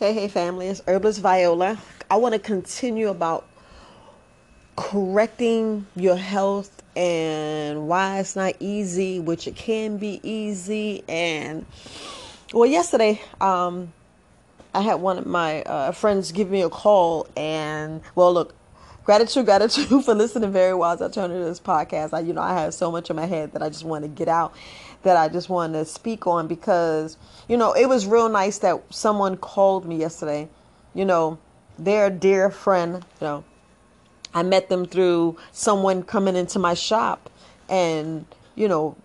Hey, hey, family, it's Herbalist Viola. I want to continue about correcting your health and why it's not easy, which it can be easy. And well, yesterday, um, I had one of my uh, friends give me a call, and well, look, gratitude, gratitude for listening very I turn to this podcast. I, you know, I have so much in my head that I just want to get out, that I just wanted to speak on because, you know, it was real nice that someone called me yesterday. You know, their dear friend, you know, I met them through someone coming into my shop and, you know,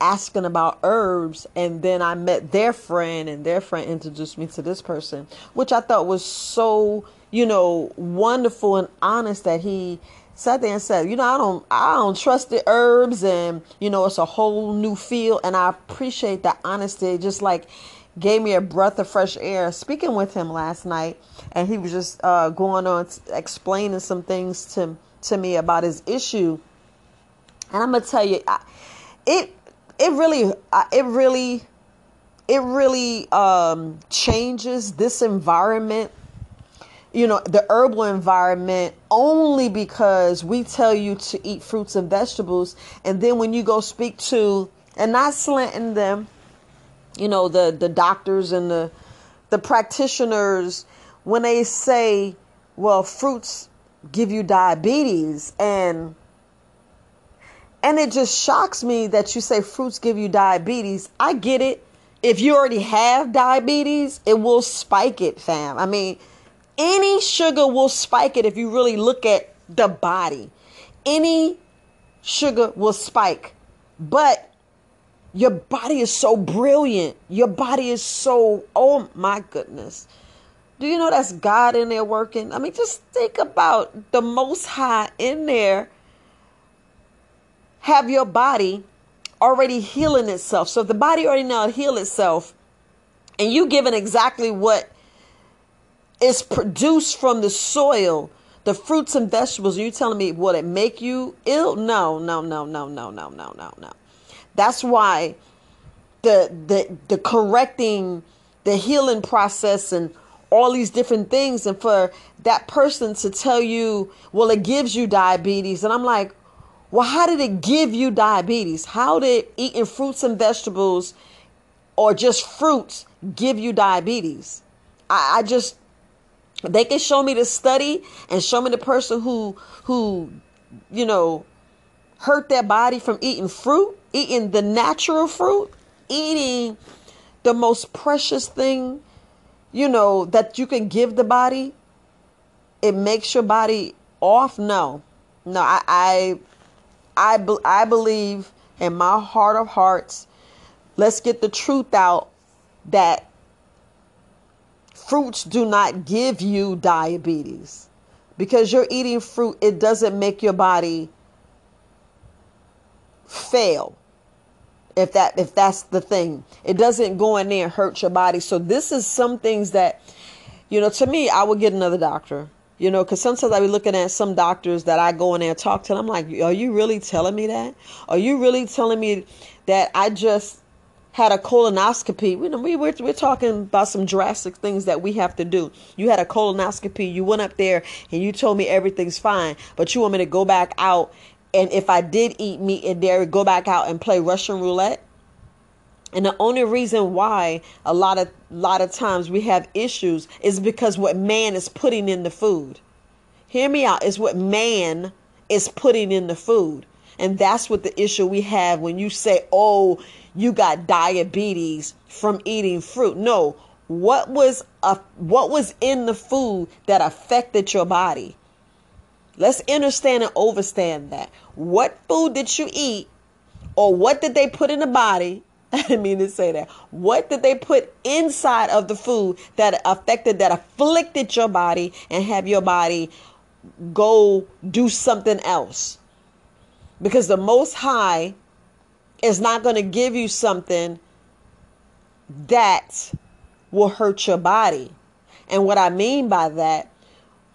asking about herbs and then I met their friend and their friend introduced me to this person, which I thought was so, you know, wonderful and honest that he sat there and said, you know, I don't I don't trust the herbs and you know, it's a whole new field. And I appreciate that honesty. Just like gave me a breath of fresh air. Speaking with him last night and he was just uh, going on explaining some things to to me about his issue. And i'm gonna tell you I, it it really it really it really um, changes this environment you know the herbal environment only because we tell you to eat fruits and vegetables and then when you go speak to and not slanting them you know the the doctors and the the practitioners when they say well fruits give you diabetes and and it just shocks me that you say fruits give you diabetes. I get it. If you already have diabetes, it will spike it, fam. I mean, any sugar will spike it if you really look at the body. Any sugar will spike. But your body is so brilliant. Your body is so, oh my goodness. Do you know that's God in there working? I mean, just think about the Most High in there have your body already healing itself. So if the body already now heal itself, and you given exactly what is produced from the soil, the fruits and vegetables, are you telling me will it make you ill? No, no, no, no, no, no, no, no, no. That's why the the the correcting the healing process and all these different things and for that person to tell you well it gives you diabetes and i'm like well, how did it give you diabetes? How did eating fruits and vegetables or just fruits give you diabetes? I, I just they can show me the study and show me the person who who you know hurt their body from eating fruit, eating the natural fruit, eating the most precious thing, you know, that you can give the body. It makes your body off. No, no, I, I I, I believe in my heart of hearts, let's get the truth out that fruits do not give you diabetes. Because you're eating fruit, it doesn't make your body fail. If that if that's the thing. It doesn't go in there and hurt your body. So this is some things that you know, to me, I would get another doctor. You know, because sometimes I be looking at some doctors that I go in there and talk to, and I'm like, are you really telling me that? Are you really telling me that I just had a colonoscopy? We, we, we're, we're talking about some drastic things that we have to do. You had a colonoscopy, you went up there, and you told me everything's fine, but you want me to go back out, and if I did eat meat and dairy, go back out and play Russian roulette? And the only reason why a lot of lot of times we have issues is because what man is putting in the food. Hear me out. Is what man is putting in the food. And that's what the issue we have when you say, "Oh, you got diabetes from eating fruit." No, what was a, what was in the food that affected your body? Let's understand and overstand that. What food did you eat or what did they put in the body I didn't mean to say that. What did they put inside of the food that affected, that afflicted your body and have your body go do something else? Because the Most High is not going to give you something that will hurt your body. And what I mean by that,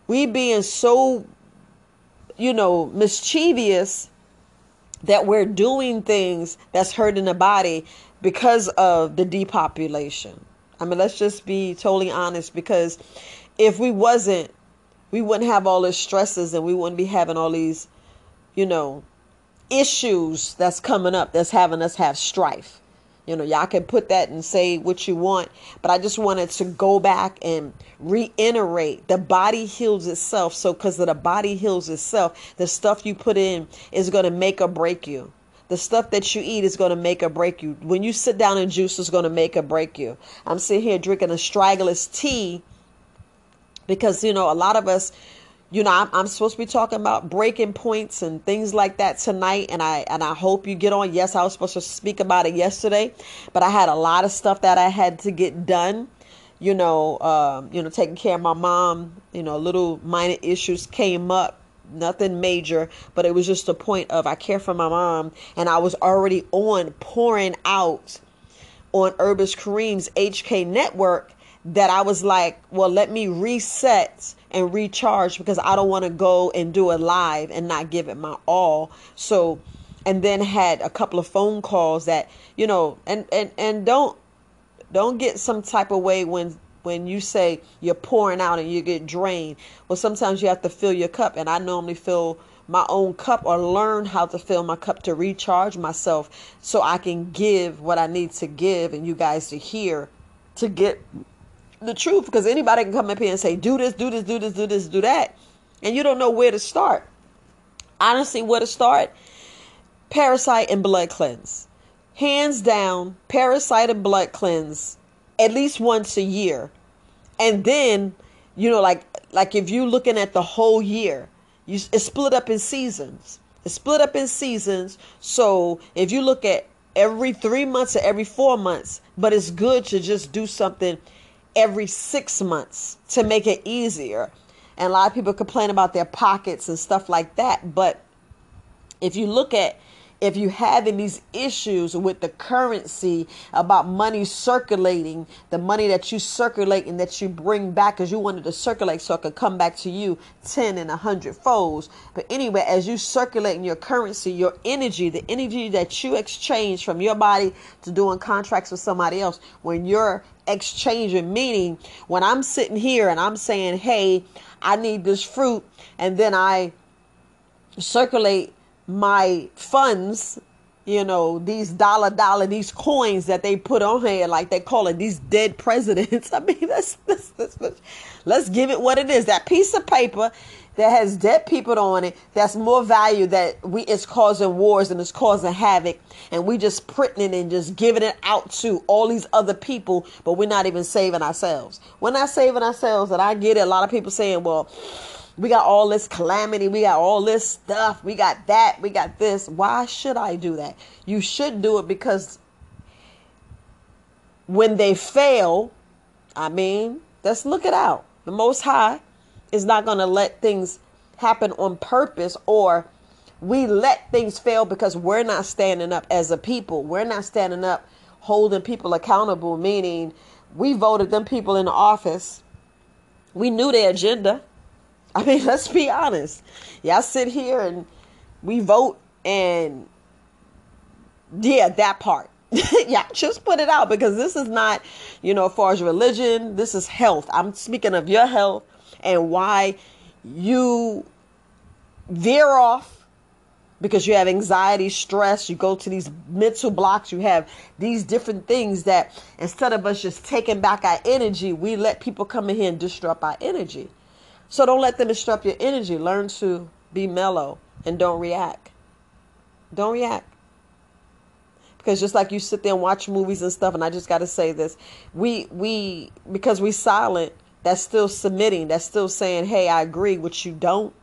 we being so, you know, mischievous that we're doing things that's hurting the body because of the depopulation. I mean, let's just be totally honest because if we wasn't, we wouldn't have all these stresses and we wouldn't be having all these, you know, issues that's coming up that's having us have strife. You know, y'all can put that and say what you want, but I just wanted to go back and reiterate the body heals itself. So, because the body heals itself, the stuff you put in is going to make or break you. The stuff that you eat is going to make or break you. When you sit down and juice, is going to make or break you. I'm sitting here drinking astragalus tea because, you know, a lot of us you know I'm, I'm, supposed to be talking about breaking points and things like that tonight and i and i hope you get on. Yes i was supposed to speak about it yesterday but i had a lot of stuff that i had to get done you know um, you know taking care of my mom you know little minor issues came up nothing major but it was just a point of i care for my mom and i was already on pouring out on Herbalist Kareem's hk network that i was like well let me reset and recharge because I don't want to go and do it live and not give it my all. So, and then had a couple of phone calls that, you know, and, and, and don't, don't get some type of way when, when you say you're pouring out and you get drained. Well, sometimes you have to fill your cup and I normally fill my own cup or learn how to fill my cup to recharge myself so I can give what I need to give and you guys to hear to get the truth because anybody can come up here and say, do this, do this, do this, do this, do that. And you don't know where to start. Honestly, where to start? Parasite and blood cleanse. Hands down, parasite and blood cleanse at least once a year. And then, you know, like like if you're looking at the whole year, you it's split up in seasons. It's split up in seasons. So if you look at every three months or every four months, but it's good to just do something every six months to make it easier. And a lot of people complain about their pockets and stuff like that. But if you look at if you having these issues with the currency about money circulating, the money that you circulate and that you bring back because you wanted to circulate so it could come back to you 10 and 100 folds. But anyway, as you circulate in your currency, your energy, the energy that you exchange from your body to doing contracts with somebody else, when you're exchanging, meaning when I'm sitting here and I'm saying, hey, I need this fruit, and then I circulate my funds you know these dollar dollar these coins that they put on here like they call it these dead presidents. I mean that's, that's let's give it what it is. That piece of paper that has dead people on it that's more value that we it's causing wars and it's causing havoc. And we just printing it and just giving it out to all these other people but we're not even saving ourselves. We're not saving ourselves and i get it. A lot of people saying well we got all this calamity. We got all this stuff. We got that. We got this. Why should I do that? You should do it because when they fail, I mean, let's look it out. The Most High is not going to let things happen on purpose or we let things fail because we're not standing up as a people. We're not standing up holding people accountable, meaning we voted them people in office. We knew their agenda. I mean, let's be honest. Y'all sit here and we vote and yeah, that part. yeah, just put it out because this is not, you know, as far as religion, this is health. I'm speaking of your health and why you veer off because you have anxiety, stress, you go to these mental blocks, you have these different things that instead of us just taking back our energy, we let people come in here and disrupt our energy. So don't let them disrupt your energy. Learn to be mellow and don't react. Don't react. Because just like you sit there and watch movies and stuff, and I just got to say this, we we because we silent, that's still submitting. That's still saying, "Hey, I agree," which you don't.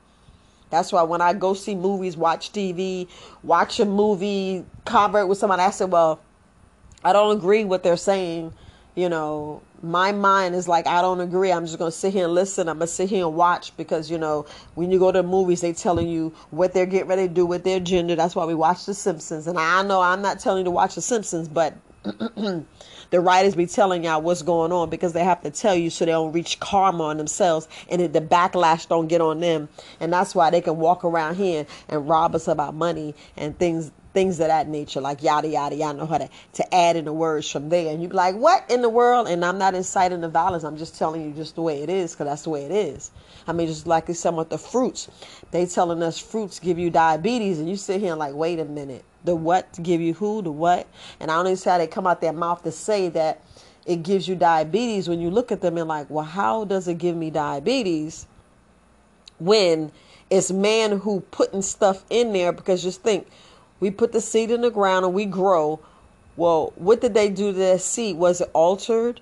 That's why when I go see movies, watch TV, watch a movie, convert with someone, I said, "Well, I don't agree with what they're saying." You know, my mind is like, I don't agree. I'm just going to sit here and listen. I'm going to sit here and watch because, you know, when you go to the movies, they telling you what they're getting ready to do with their gender. That's why we watch The Simpsons. And I know I'm not telling you to watch The Simpsons, but the writers be telling y'all what's going on because they have to tell you so they don't reach karma on themselves and the backlash don't get on them. And that's why they can walk around here and rob us of our money and things things of that nature, like yada yada. Y'all know how to, to add in the words from there, and you be like, "What in the world?" And I'm not inciting the violence. I'm just telling you just the way it is, because that's the way it is. I mean, just like it's some with the fruits, they telling us fruits give you diabetes, and you sit here and like, wait a minute, the what give you who, the what? And I don't even see how they come out their mouth to say that it gives you diabetes when you look at them and like, well, how does it give me diabetes when it's man who putting stuff in there? Because just think, we put the seed in the ground and we grow. Well, what did they do to that seed? Was it altered?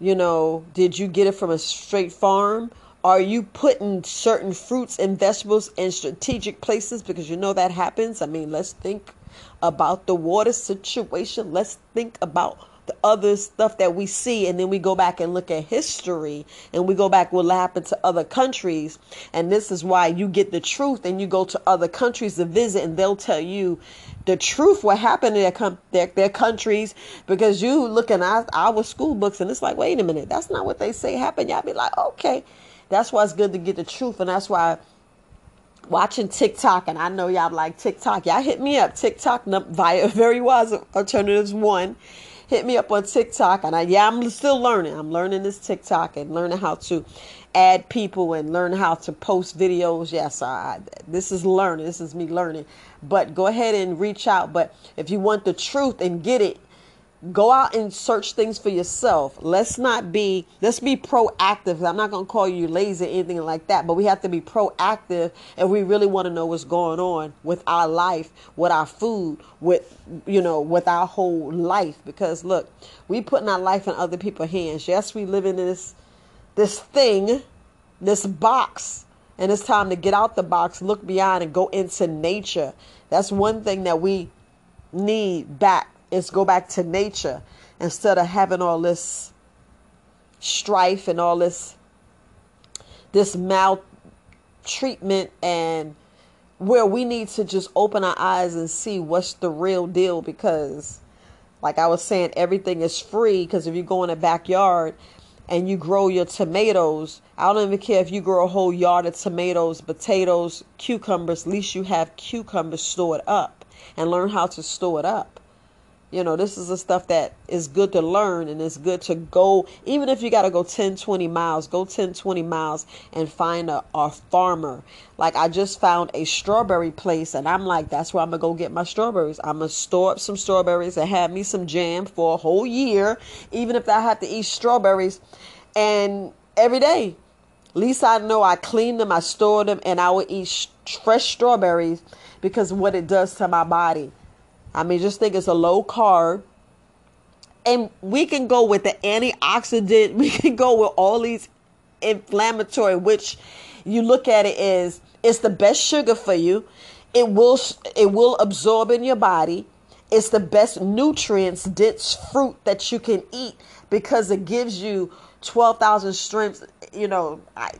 You know, did you get it from a straight farm? Are you putting certain fruits and vegetables in strategic places? Because you know that happens. I mean, let's think about the water situation. Let's think about the other stuff that we see and then we go back and look at history and we go back what happened to other countries. And this is why you get the truth and you go to other countries to visit and they'll tell you the truth what happened in their, com- their, their countries. Because you look looking at our school books and it's like wait a minute that's not what they say happened. Y'all be like okay. That's why it's good to get the truth and that's why watching TikTok, and I know y'all like TikTok. Y'all hit me up. TikTok via Very Wise Alternatives One hit me up on TikTok. And I, yeah, I'm still learning. I'm learning this TikTok and learning how to add people and learn how to post videos. Yes, I, this is learning. This is me learning. But go ahead and reach out. But if you want the truth and get it, go out and search things for yourself. Let's not be let's be proactive. I'm not going to call you lazy or anything like that but we have to be proactive and we really want to know what's going on with our life with our food with you know with our whole life. Because look we putting our life in other people's hands. Yes we live in this this thing this box and it's time to get out the box look beyond and go into nature. That's one thing that we need back is go back to nature instead of having all this strife and all this this maltreatment and where we need to just open our eyes and see what's the real deal because like I was saying everything is free because if you go in a backyard and you grow your tomatoes I don't even care if you grow a whole yard of tomatoes potatoes cucumbers at least you have cucumbers stored up and learn how to store it up you know, this is the stuff that is good to learn and it's good to go, even if you got to go 10, 20 miles, go 10, 20 miles and find a, a farmer. Like I just found a strawberry place and I'm like, that's where I'm going to go get my strawberries. I'm going to store up some strawberries and have me some jam for a whole year, even if I have to eat strawberries and every day. At least I know I clean them, I store them, and I will eat sh- fresh strawberries because what it does to my body. I mean, just think it's a low carb. And we can go with the antioxidant. We can go with all these inflammatory, which you look at it as it's the best sugar for you. It will it will absorb in your body. It's the best nutrients dense fruit that you can eat because it gives you 12,000 strengths, you know, I,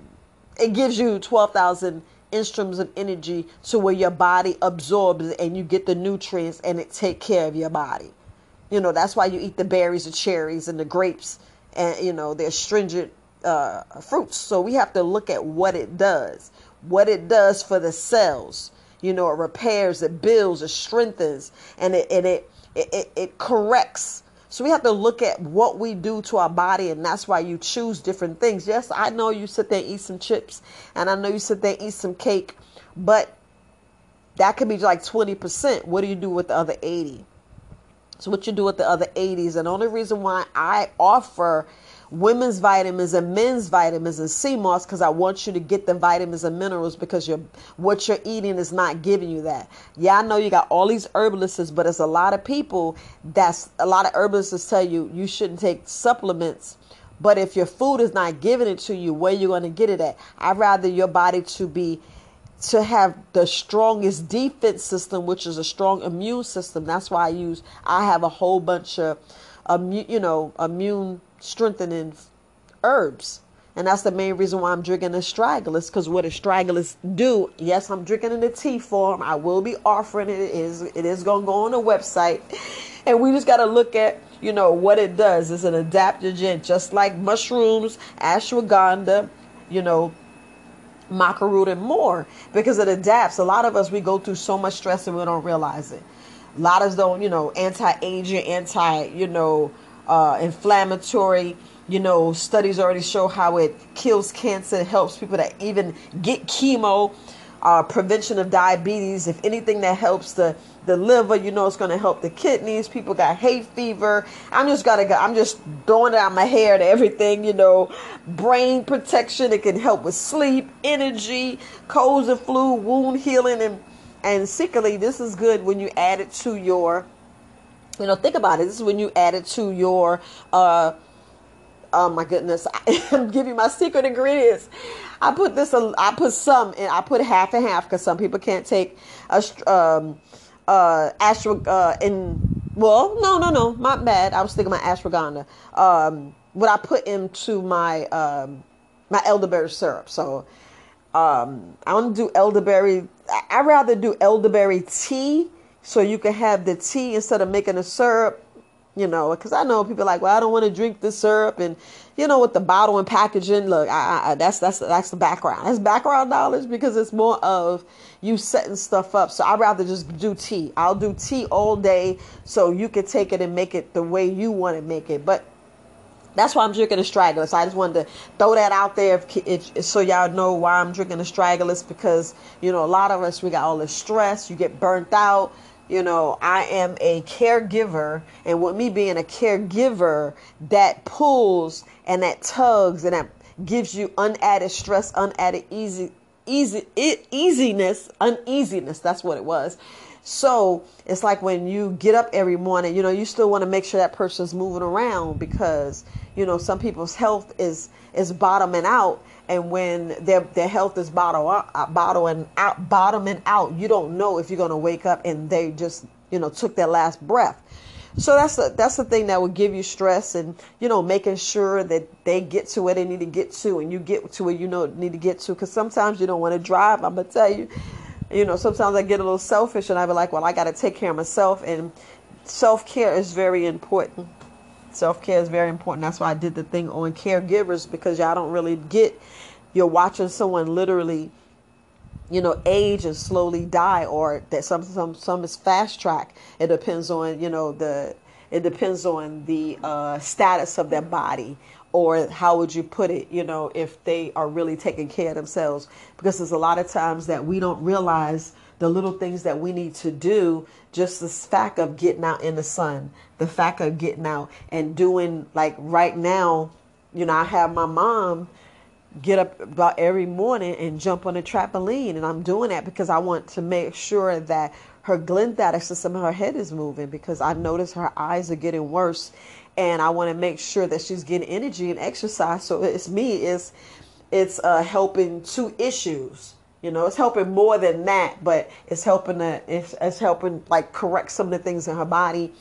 it gives you 12,000 instruments of energy to where your body absorbs it and you get the nutrients and it take care of your body. You know, that's why you eat the berries, the cherries, and the grapes, and you know, they're stringent uh, fruits. So we have to look at what it does, what it does for the cells. You know, it repairs, it builds, it strengthens, and it and it it, it, it corrects so we have to look at what we do to our body, and that's why you choose different things. Yes, I know you sit there and eat some chips, and I know you sit there and eat some cake, but that could be like 20%. What do you do with the other 80? So what you do with the other 80s, and the only reason why I offer women's vitamins and men's vitamins and sea moss because I want you to get the vitamins and minerals because you're what you're eating is not giving you that. Yeah, I know you got all these herbalists, but it's a lot of people that's a lot of herbalists tell you you shouldn't take supplements. But if your food is not giving it to you, where you going to get it at? I'd rather your body to be to have the strongest defense system, which is a strong immune system. That's why I use. I have a whole bunch of, um, you know, immune strengthening herbs. And that's the main reason why I'm drinking astragalus, because what astragalus do, yes, I'm drinking in the tea form. I will be offering it. It is it is gonna go on the website. And we just gotta look at, you know, what it does. It's an adaptogen, just like mushrooms, ashwagandha, you know, maca root and more because it adapts. A lot of us we go through so much stress and we don't realize it. A lot of don't, you know, anti-aging, anti, you know, uh, inflammatory. You know, studies already show how it kills cancer, helps people that even get chemo, uh, prevention of diabetes. If anything that helps the the liver, you know, it's going to help the kidneys. People got hay fever. I'm just gotta go. I'm just throwing it out my hair to everything, you know. Brain protection. It can help with sleep, energy, colds and flu, wound healing, and and secretly, this is good when you add it to your. You know, think about it. This is when you add it to your. uh Oh my goodness! I'm giving my secret ingredients. I put this. I put some, and I put half and half because some people can't take a um, uh, ashwag uh, in well, no, no, no, my bad. I was thinking my ashwagandha. Um, what I put into my um, my elderberry syrup. So um, I to do elderberry. I rather do elderberry tea, so you can have the tea instead of making a syrup you know, because I know people like, well, I don't want to drink the syrup, and you know, with the bottle and packaging. Look, I, I, that's that's that's the background. That's background knowledge because it's more of you setting stuff up. So I'd rather just do tea. I'll do tea all day, so you can take it and make it the way you want to make it. But that's why I'm drinking astragalus. So I just wanted to throw that out there, if, if, so y'all know why I'm drinking astragalus. Because you know, a lot of us we got all this stress. You get burnt out you know, I am a caregiver, and with me being a caregiver, that pulls and that tugs and that gives you unadded stress, unadded easy, easy, it, easiness, uneasiness. That's what it was. So it's like when you get up every morning, you know, you still want to make sure that person's moving around because, you know, some people's health is is bottoming out and when their their health is bottle out, uh, bottling out, bottoming out, you don't know if you're going to wake up and they just you know took their last breath. So that's the that's the thing that would give you stress, and you know making sure that they get to where they need to get to, and you get to where you know need to get to. Because sometimes you don't want to drive. I'm gonna tell you, you know, sometimes I get a little selfish, and I be like, well, I got to take care of myself, and self care is very important. Self care is very important. That's why I did the thing on caregivers because y'all don't really get. You're watching someone literally, you know, age and slowly die, or that some some some is fast track. It depends on you know the. It depends on the uh, status of their body, or how would you put it? You know, if they are really taking care of themselves, because there's a lot of times that we don't realize the little things that we need to do just the fact of getting out in the sun the fact of getting out and doing like right now you know i have my mom get up about every morning and jump on a trampoline and i'm doing that because i want to make sure that her glymphatic system of her head is moving because i notice her eyes are getting worse and i want to make sure that she's getting energy and exercise. So it's me it's it's uh, helping two issues you know, it's helping more than that, but it's helping to, it's, it's helping like correct some of the things in her body.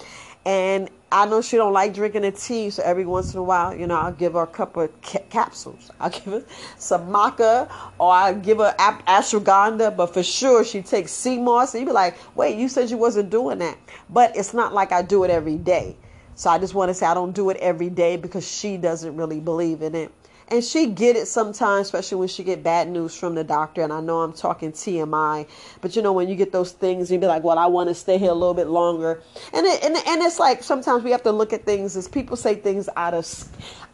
And I know she don't like drinking the tea, so every once in a while, you know, I'll give her a couple of ca- capsules. I'll give her some maca, or I'll give her ap- ashwagandha. But for sure, she takes sea moss. And you be like, "Wait, you said you wasn't doing that." But it's not like I do it every day. So I just want to say I don't do it every day because she doesn't really believe in it and she get it sometimes especially when she get bad news from the doctor. And i know i'm talking tmi but you know when you get those things you be like well i want to stay here a little bit longer. And it, and, and it's like sometimes we have to look at things as people say things out of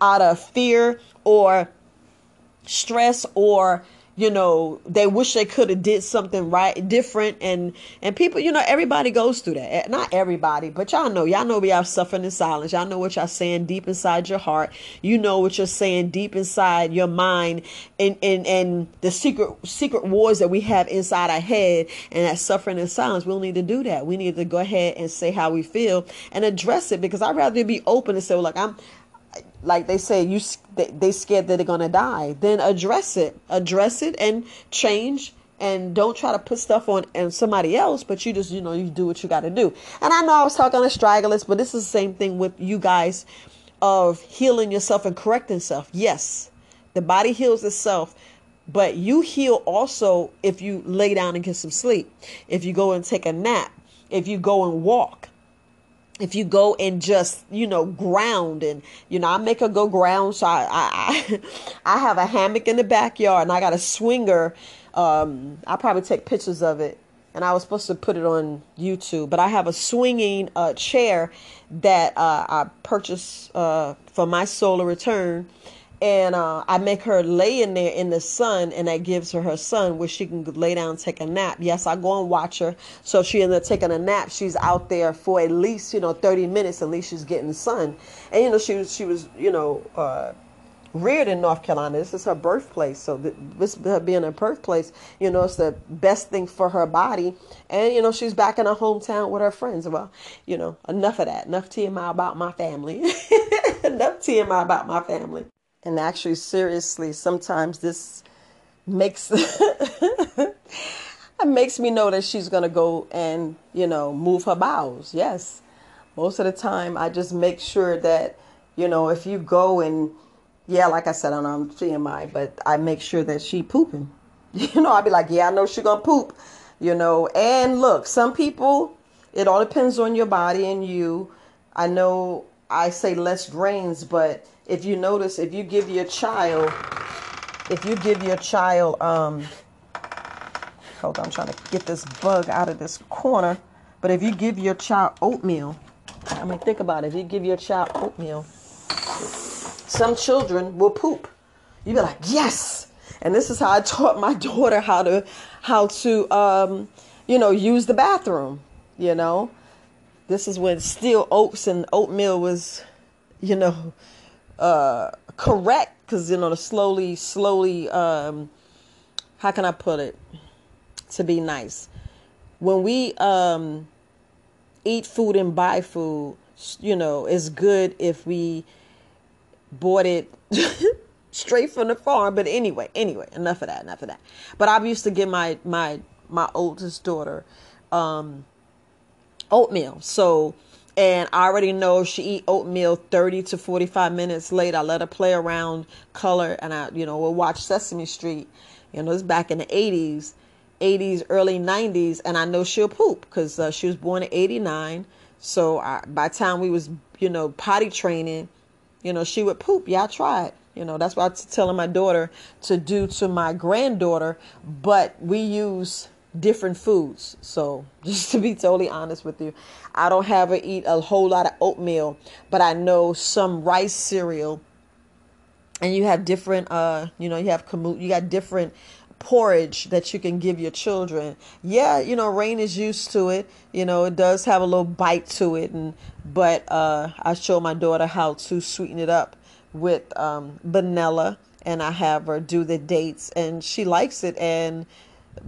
out of fear or stress or you know they wish they could have did something right different and and people you know everybody goes through that. Eh, not everybody but y'all know y'all know we are suffering in silence. Y'all know what y'all saying deep inside your heart. You know what you're saying deep inside your mind and and and the secret secret wars that we have inside our head and that suffering in silence we don't need to do that. We need to go ahead and say how we feel and address it because i'd rather be open and say well, look i'm like they say you they, scared that they're gonna die. Then address it. Address it and change and don't try to put stuff on and somebody else but you just you know you do what you got to do. And i know i was talking to astragalus but this is the same thing with you guys of healing yourself and correcting self. Yes the body heals itself but you heal also if you lay down and get some sleep. If you go and take a nap. If you go and walk if you go and just you know ground and you know I make her go ground so I I, I have a hammock in the backyard and I got a swinger um I probably take pictures of it and I was supposed to put it on YouTube, but I have a swinging uh, chair that uh, I purchased uh, for my solar return. And uh, I make her lay in there in the sun, and that gives her her sun where she can lay down and take a nap. Yes, I go and watch her. So she ends up taking a nap, she's out there for at least, you know, 30 minutes. At least she's getting sun. And, you know, she was, she was you know, uh, reared in North Carolina. This is her birthplace. So this her being her birthplace, you know, it's the best thing for her body. And you know, she's back in her hometown with her friends. Well, you know, enough of that. Enough TMI about my family. enough TMI about my family. And actually, seriously, sometimes this makes it makes me know that she's gonna go and you know move her bowels. Yes, most of the time I just make sure that you know if you go and yeah, like I said, I know I'm TMI, but I make sure that she pooping. You know, I'd be like, yeah, I know she gonna poop. You know, and look, some people, it all depends on your body and you. I know I say less grains, but if you notice, if you give your child, if you give your child, um, hold on, I'm trying to get this bug out of this corner. But if you give your child oatmeal, I mean, think about it. If you give your child oatmeal, some children will poop. You be like, yes. And this is how I taught my daughter how to how to um, you know use the bathroom. You know, this is when steel oats and oatmeal was, you know, uh, correct because you know the slowly, slowly. Um, how can I put it? To be nice, when we um, eat food and buy food, you know, it's good if we bought it straight from the farm. But anyway, anyway, enough of that, enough of that. But I used to give my my my oldest daughter um, oatmeal. So and I already know she eat oatmeal 30 to 45 minutes late. I let her play around, color, and I, you know, we'll watch Sesame Street. You know, it's back in the 80s, 80s, early 90s, and I know she'll poop because uh, she was born in 89. So I, by time we was, you know, potty training, you know, she would poop. Yeah, I tried. You know, that's what I'm telling my daughter to do to my granddaughter. But we use different foods. So just to be totally honest with you, I don't have her eat a whole lot of oatmeal, but I know some rice cereal. And you have different, uh, you know, you have you got different porridge that you can give your children. Yeah, you know, Rain is used to it. You know, it does have a little bite to it, and but uh, I show my daughter how to sweeten it up with um, vanilla, and I have her do the dates, and she likes it. And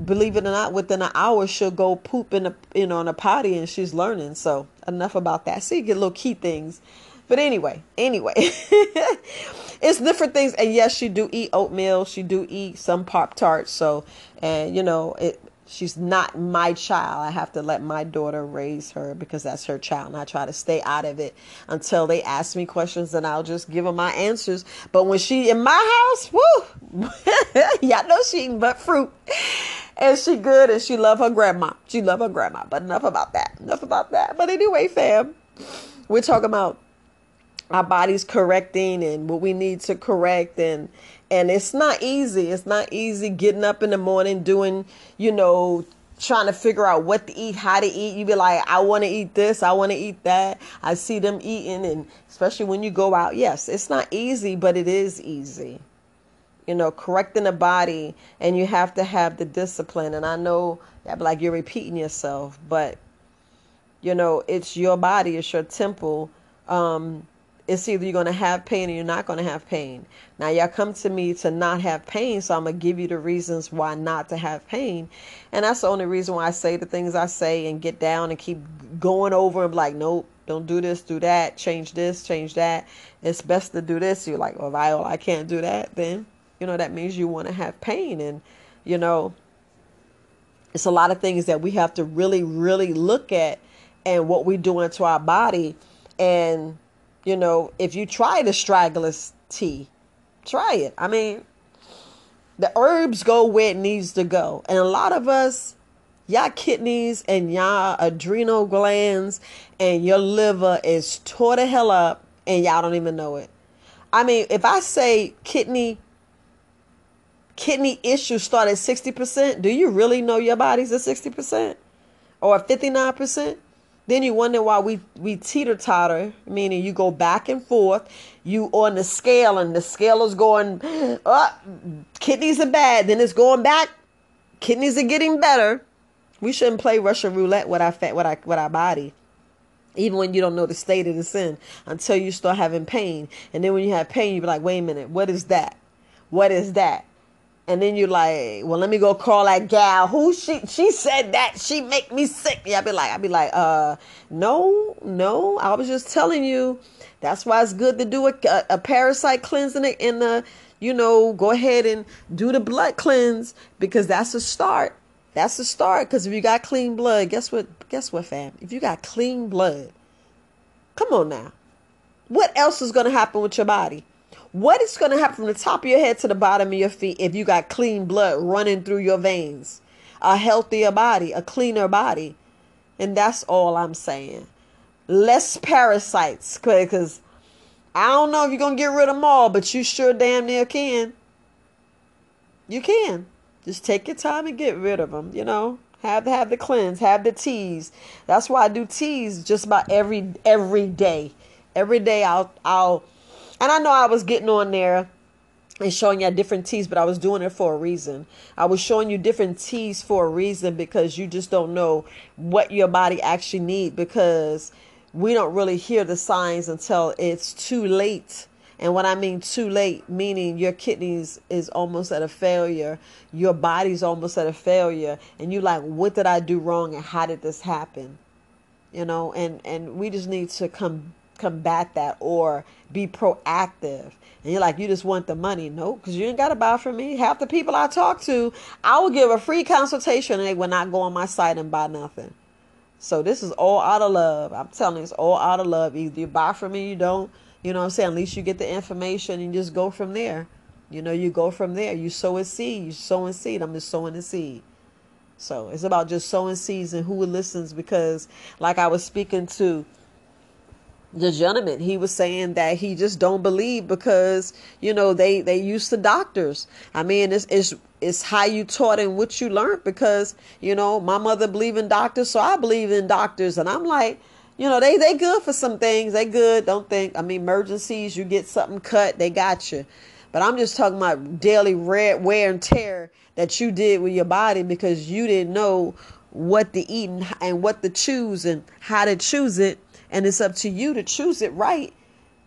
believe it or not, within an hour she'll go poop in a you know in a potty, and she's learning. So enough about that. See, you get little key things. But anyway, anyway, it's different things. And yes, she do eat oatmeal. She do eat some pop tarts. So, and you know, it. She's not my child. I have to let my daughter raise her because that's her child, and I try to stay out of it until they ask me questions, and I'll just give them my answers. But when she in my house, woo, y'all know she eating but fruit and she good and she love her grandma. She love her grandma. But enough about that. Enough about that. But anyway, fam, we're talking about our bodies correcting and what we need to correct and and it's not easy. It's not easy getting up in the morning doing you know trying to figure out what to eat how to eat. You be like i want to eat this i want to eat that. I see them eating and especially when you go out yes it's not easy but it is easy. You know correcting the body and you have to have the discipline. And i know that like you're repeating yourself but you know it's your body it's your temple. Um it's either you're going to have pain or you're not going to have pain. Now, y'all come to me to not have pain, so I'm going to give you the reasons why not to have pain. And that's the only reason why I say the things I say and get down and keep going over and like, nope, don't do this, do that, change this, change that. It's best to do this. You're like, well, Viola, I can't do that. Then, you know, that means you want to have pain. And, you know, it's a lot of things that we have to really, really look at and what we're doing to our body. And, you know, if you try the Astragalus tea, try it. I mean, the herbs go where it needs to go. And a lot of us, y'all kidneys and y'all adrenal glands and your liver is tore the hell up and y'all don't even know it. I mean, if I say kidney kidney issues start at 60%, do you really know your body's at 60% or 59%? Then you wonder why we, we teeter totter, meaning you go back and forth. You on the scale, and the scale is going up. Uh, kidneys are bad. Then it's going back. Kidneys are getting better. We shouldn't play Russian roulette with our fat, with our, with our body even when you don't know the state of the sin until you start having pain and then when you have pain you be like wait a minute what is that what is that and then you're like well let me go call that gal who she she said that she make me sick yeah i be like I'd be like uh no no i was just telling you that's why it's good to do a, a, a parasite cleansing in the you know go ahead and do the blood cleanse because that's a start that's the start. Because if you got clean blood, guess what? Guess what, fam? If you got clean blood, come on now. What else is to happen with your body? What is going to happen from the top of your head to the bottom of your feet if you got clean blood running through your veins? A healthier body, a cleaner body. And that's all I'm saying. Less parasites. Because I don't know if you're going to get rid of them all, but you sure damn near can. You can. Just take your time and get rid of them, you know. Have have the cleanse, have the teas. That's why I do teas just about every every day. Every day I'll I'll and I know I was getting on there and showing you different teas, but I was doing it for a reason. I was showing you different teas for a reason because you just don't know what your body actually need because we don't really hear the signs until it's too late and what I mean too late, meaning your kidneys is almost at a failure, your body's almost at a failure, and you're like, what did I do wrong and how did this happen? You know, and and we just need to come combat that or be proactive. And you're like, you just want the money. No, because you ain't got to buy from me. Half the people I talk to, I will give a free consultation and they will not go on my site and buy nothing. So this is all out of love. I'm telling you, it's all out of love. Either you buy from me, you don't. You know what I'm saying? At least you get the information and just go from there. You know, you go from there. You sow a seed. You sow a seed. I'm just sowing a seed. So it's about just sowing seeds and who listens because, like I was speaking to the gentleman, he was saying that he just don't believe because you know they they used to doctors. I mean, it's it's it's how you taught and what you learned because you know my mother believed in doctors, so I believe in doctors, and I'm like you know, they they good for some things. They good. Don't think. I mean, emergencies. You get something cut, they got you. But I'm just talking about daily wear and tear that you did with your body because you didn't know what to eat and what to choose and how to choose it. And it's up to you to choose it right.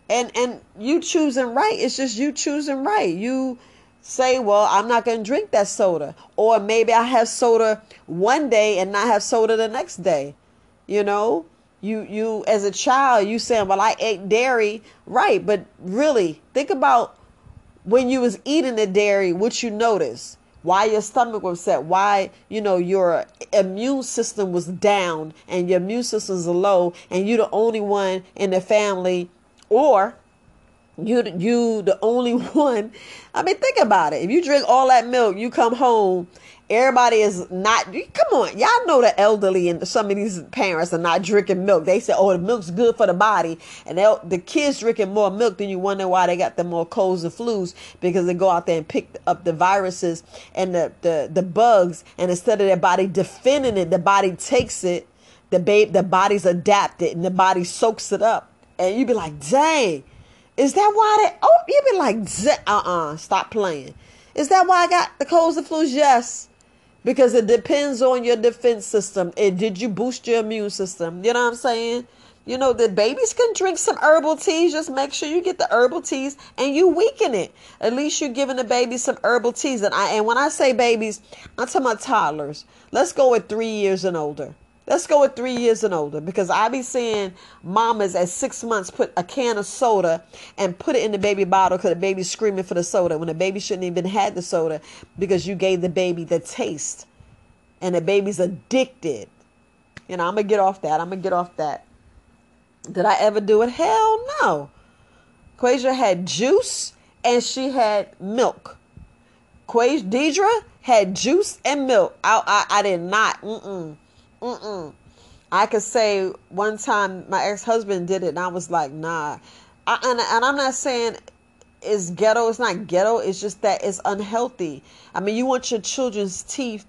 And and you choosing right. It's just you choosing right. You say, well, I'm not going to drink that soda. Or maybe I have soda one day and not have soda the next day. You know? you you as a child you saying well i ate dairy right but really think about when you was eating the dairy what you noticed why your stomach was set why you know your immune system was down and your immune system is low and you're the only one in the family or you you the only one. I mean think about it. If you drink all that milk you come home Everybody is not. Come on, y'all know the elderly and some of these parents are not drinking milk. They say, "Oh, the milk's good for the body," and the kids drinking more milk. Then you wonder why they got the more colds and flus because they go out there and pick up the viruses and the the, the bugs, and instead of their body defending it, the body takes it. The babe, the body's adapted, and the body soaks it up, and you be like, "Dang." Is that why they? Oh, you be like, uh uh-uh, uh, stop playing. Is that why I got the colds and flus? Yes because it depends on your defense system. And did you boost your immune system? You know what I'm saying? You know, the babies can drink some herbal teas. Just make sure you get the herbal teas and you weaken it. At least you're giving the baby some herbal teas. And I and when I say babies, I'm talking about toddlers. Let's go with three years and older. Let's go with three years and older because I be seeing mamas at six months put a can of soda and put it in the baby bottle because the baby's screaming for the soda when the baby shouldn't even had the soda because you gave the baby the taste and the baby's addicted. You know, I'm gonna get off that. I'm gonna get off that. Did I ever do it? Hell no. Quasia had juice and she had milk. Quasia Deidre had juice and milk. I I, I did not. Mm-mm. Mm-mm. I could say one time my ex husband did it, and I was like, nah. I, and, and I'm not saying it's ghetto. It's not ghetto. It's just that it's unhealthy. I mean, you want your children's teeth,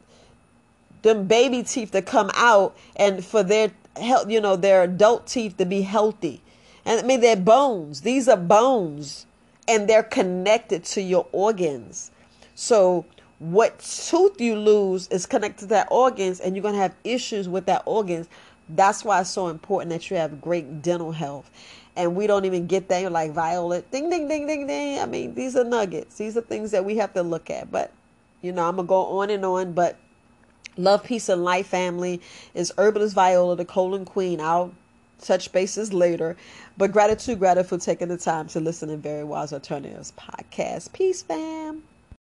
them baby teeth to come out, and for their health, you know, their adult teeth to be healthy. And I mean, they're bones. These are bones, and they're connected to your organs. So what tooth you lose is connected to that organs, and you're gonna have issues with that organs. That's why it's so important that you have great dental health and we don't even get that. Like Violet, ding, ding, ding, ding, ding. I mean, these are nuggets. These are things that we have to look at. But, you know, I'm going to go on and on. But love, peace, and life family is Herbalist Viola, the colon queen. I'll touch bases later. But gratitude, gratitude for taking the time to listen to Very Wise Alternatives podcast. Peace, fam.